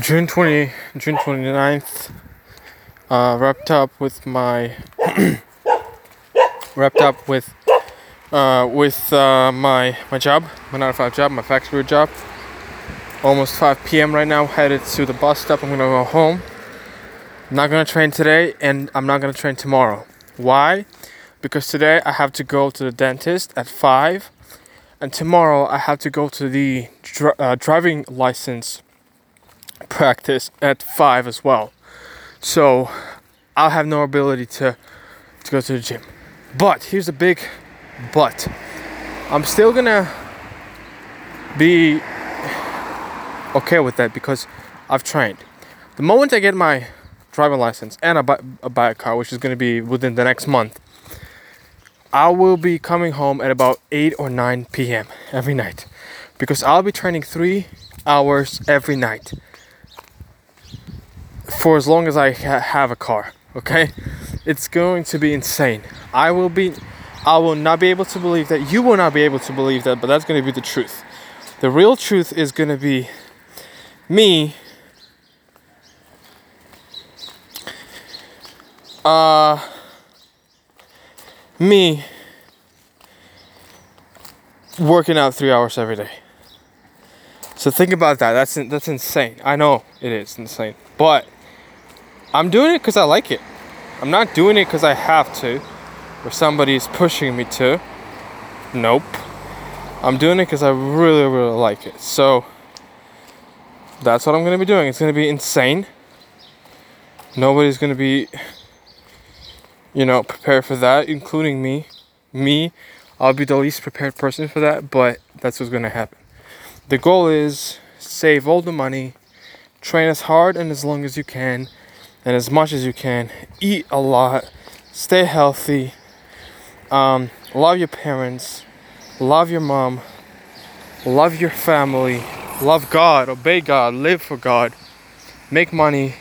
June 20, June 29th, uh, wrapped up with my, wrapped up with, uh, with uh, my my job, my 9 to 5 job, my factory job. Almost 5 p.m. right now, headed to the bus stop. I'm gonna go home. I'm not gonna train today, and I'm not gonna train tomorrow. Why? Because today I have to go to the dentist at 5, and tomorrow I have to go to the uh, driving license practice at 5 as well. So I'll have no ability to, to go to the gym. But here's a big but. I'm still gonna be okay with that because I've trained. The moment I get my driving license and I buy, I buy a car, which is gonna be within the next month, I will be coming home at about 8 or 9 p.m. every night because I'll be training three hours every night for as long as I ha- have a car. Okay, it's going to be insane. I will be, I will not be able to believe that. You will not be able to believe that, but that's going to be the truth. The real truth is going to be me. Uh, me working out three hours every day. So think about that. That's that's insane. I know it is insane, but I'm doing it because I like it. I'm not doing it because I have to, or somebody's pushing me to. Nope. I'm doing it because I really, really like it. So that's what I'm gonna be doing. It's gonna be insane. Nobody's gonna be, you know, prepared for that, including me. Me, I'll be the least prepared person for that, but that's what's gonna happen. The goal is save all the money, train as hard and as long as you can and as much as you can. Eat a lot, stay healthy, um, love your parents, love your mom, love your family, love God, obey God, live for God, make money,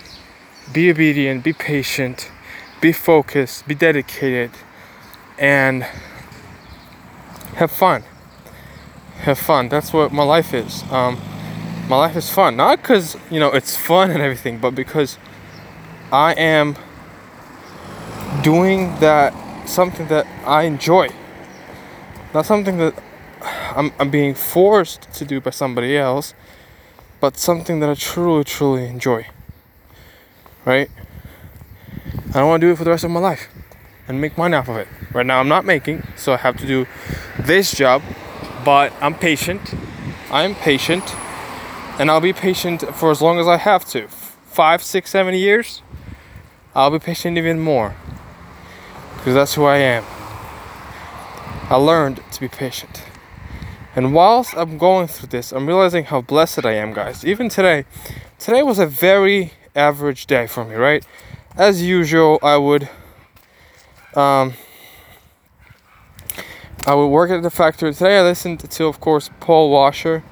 be obedient, be patient, be focused, be dedicated, and have fun. Have fun. That's what my life is. Um, my life is fun. Not because, you know, it's fun and everything, but because I am doing that something that I enjoy. Not something that I'm, I'm being forced to do by somebody else, but something that I truly, truly enjoy. Right? I don't want to do it for the rest of my life and make money off of it. Right now, I'm not making, so I have to do this job, but I'm patient. I'm patient, and I'll be patient for as long as I have to five, six, seven years I'll be patient even more because that's who I am. I learned to be patient. And whilst I'm going through this, I'm realizing how blessed I am, guys. Even today, today was a very average day for me, right? As usual, I would um I would work at the factory. Today I listened to of course Paul Washer.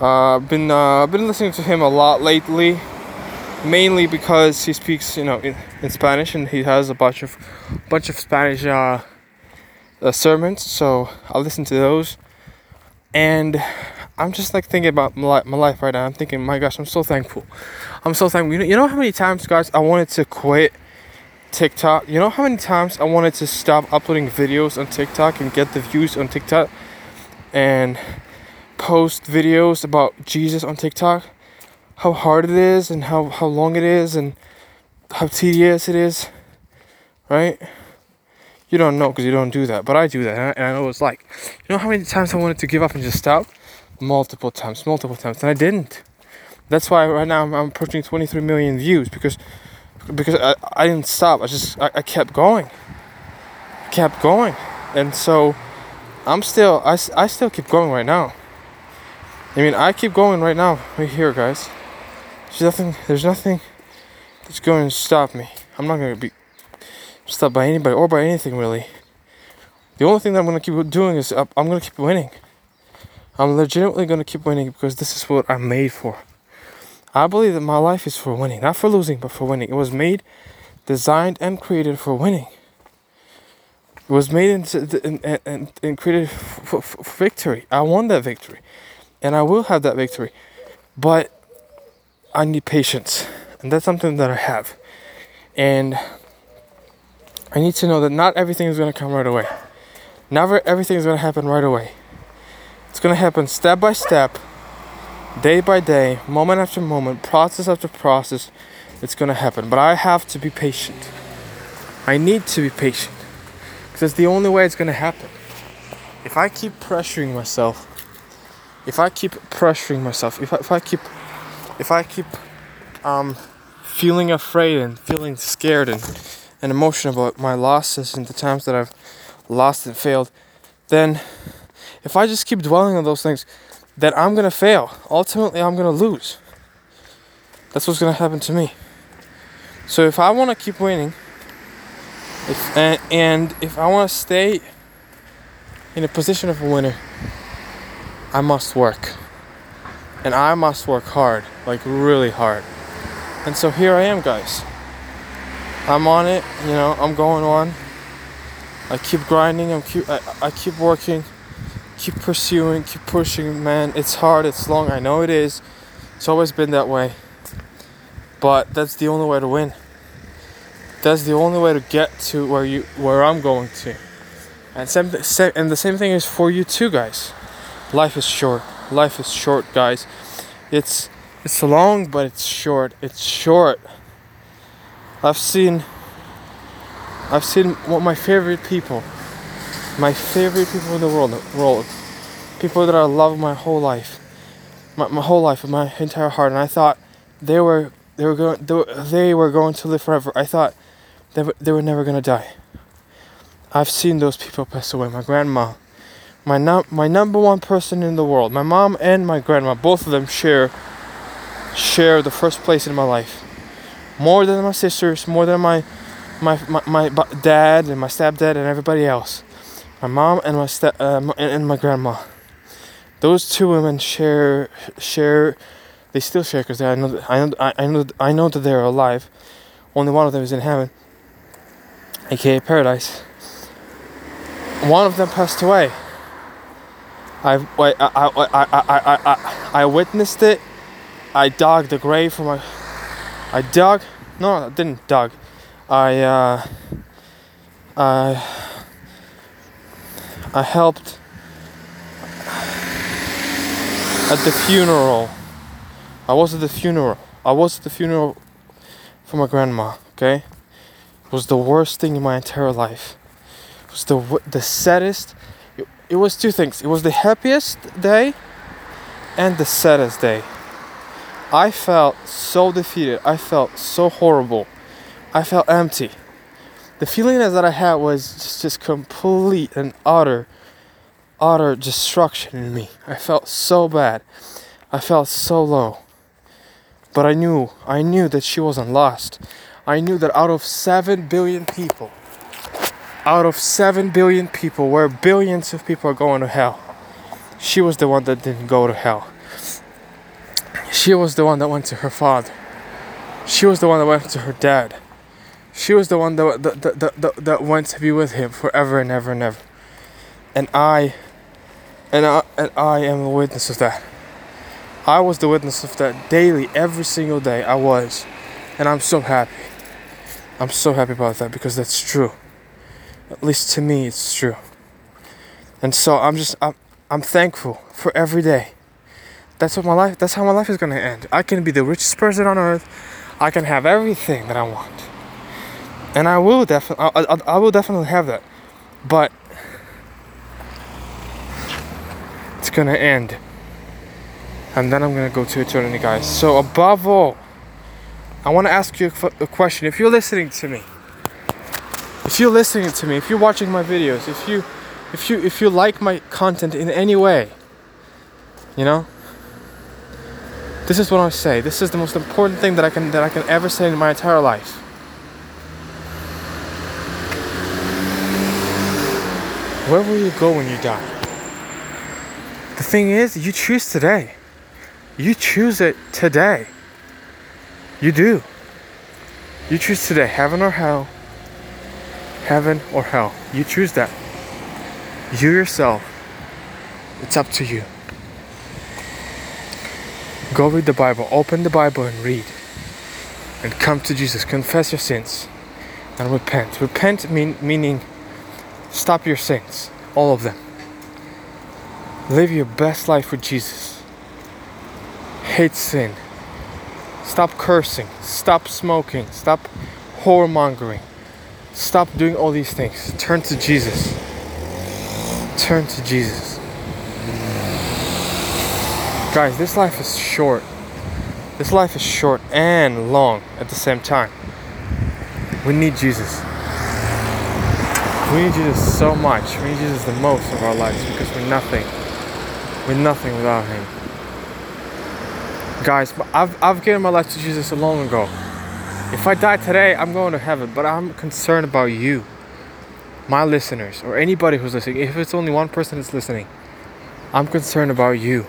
Uh, I've been uh, been listening to him a lot lately mainly because he speaks, you know, in, in Spanish and he has a bunch of bunch of Spanish uh, uh, sermons. So I listen to those, and I'm just like thinking about my, my life right now. I'm thinking, my gosh, I'm so thankful. I'm so thankful. You know, you know how many times, guys, I wanted to quit TikTok. You know how many times I wanted to stop uploading videos on TikTok and get the views on TikTok, and post videos about Jesus on TikTok how hard it is and how, how long it is and how tedious it is, right? You don't know because you don't do that, but I do that, and I, know what it's like. You know how many times I wanted to give up and just stop? Multiple times, multiple times, and I didn't. That's why right now I'm, I'm approaching 23 million views because because I, I didn't stop. I just I, I kept going, I kept going, and so I'm still I, I still keep going right now. I mean I keep going right now right here, guys. There's nothing. There's nothing that's going to stop me. I'm not going to be stopped by anybody or by anything really. The only thing that I'm going to keep doing is I'm going to keep winning. I'm legitimately going to keep winning because this is what I'm made for. I believe that my life is for winning, not for losing, but for winning. It was made, designed, and created for winning. It was made and, and, and, created for, for, for victory. I won that victory, and I will have that victory. But I need patience, and that's something that I have. And I need to know that not everything is going to come right away. Never everything is going to happen right away. It's going to happen step by step, day by day, moment after moment, process after process. It's going to happen. But I have to be patient. I need to be patient. Because it's the only way it's going to happen. If I keep pressuring myself, if I keep pressuring myself, if I, if I keep, if I keep um, feeling afraid and feeling scared and, and emotional about my losses and the times that I've lost and failed, then if I just keep dwelling on those things, then I'm gonna fail. Ultimately, I'm gonna lose. That's what's gonna happen to me. So if I want to keep winning, if, and, and if I want to stay in a position of a winner, I must work. And I must work hard, like really hard. And so here I am, guys. I'm on it, you know, I'm going on. I keep grinding, I'm keep I, I keep working, keep pursuing, keep pushing, man. It's hard, it's long, I know it is. It's always been that way. But that's the only way to win. That's the only way to get to where you where I'm going to. And same, and the same thing is for you too, guys. Life is short. Life is short, guys. It's it's long, but it's short. It's short. I've seen I've seen of my favorite people. My favorite people in the world world. People that I love my whole life. My, my whole life, my entire heart. And I thought they were they were going they were, they were going to live forever. I thought they were, they were never gonna die. I've seen those people pass away. My grandma, my num- my number one person in the world. My mom and my grandma, both of them share share the first place in my life. More than my sisters, more than my my, my, my dad and my stepdad and everybody else. My mom and my step uh, and my grandma. Those two women share share. They still share because I know I know I know I know that they're alive. Only one of them is in heaven, aka paradise. One of them passed away. I I I I I I I, witnessed it I dug the grave for my. I dug. No, I didn't dug. I. Uh, I. I helped at the funeral. I was at the funeral. I was at the funeral for my grandma. Okay, it was the worst thing in my entire life. It was the the saddest. It, was two things. It was the happiest day, and the saddest day. I felt so defeated. I felt so horrible. I felt empty. The feeling that I had was just, just complete and utter, utter destruction in me. I felt so bad. I felt so low. But I knew, I knew that she wasn't lost. I knew that out of 7 billion people, out of 7 billion people, where billions of people are going to hell, she was the one that didn't go to hell. She was the one that went to her father. She was the one that went to her dad. She was the one that, that, that, that, that went to be with him forever and ever and ever. And I, and I, and I am a witness of that. I was the witness of that daily, every single day. I was. And I'm so happy. I'm so happy about that because that's true. At least to me, it's true. And so I'm just, I'm, I'm thankful for every day. That's what my life that's how my life is going to end. I can be the richest person on earth. I can have everything that i want. And i will definitely I, I, I will definitely have that. But it's going to end. And then i'm going to go to eternity guys. So above all i want to ask you a question. If you're listening to me if you're listening to me if you're watching my videos if you if you if you like my content in any way you know this is what I say. This is the most important thing that I can that I can ever say in my entire life. Where will you go when you die? The thing is, you choose today. You choose it today. You do. You choose today, heaven or hell. Heaven or hell. You choose that. You yourself. It's up to you. Go read the Bible, open the Bible and read. And come to Jesus, confess your sins, and repent. Repent mean, meaning stop your sins, all of them. Live your best life with Jesus. Hate sin. Stop cursing. Stop smoking. Stop whoremongering. Stop doing all these things. Turn to Jesus. Turn to Jesus. Guys, this life is short. This life is short and long at the same time. We need Jesus. We need Jesus so much. We need Jesus the most of our lives because we're nothing. We're nothing without Him. Guys, I've, I've given my life to Jesus a long ago. If I die today, I'm going to heaven, but I'm concerned about you, my listeners, or anybody who's listening. If it's only one person that's listening, I'm concerned about you.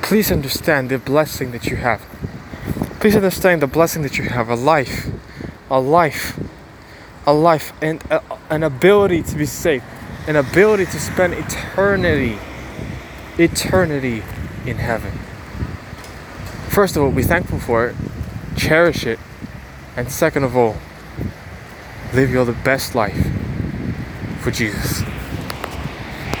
Please understand the blessing that you have. Please understand the blessing that you have a life, a life, a life, and a, an ability to be saved, an ability to spend eternity, eternity in heaven. First of all, be thankful for it cherish it, and second of all, live your the best life for Jesus.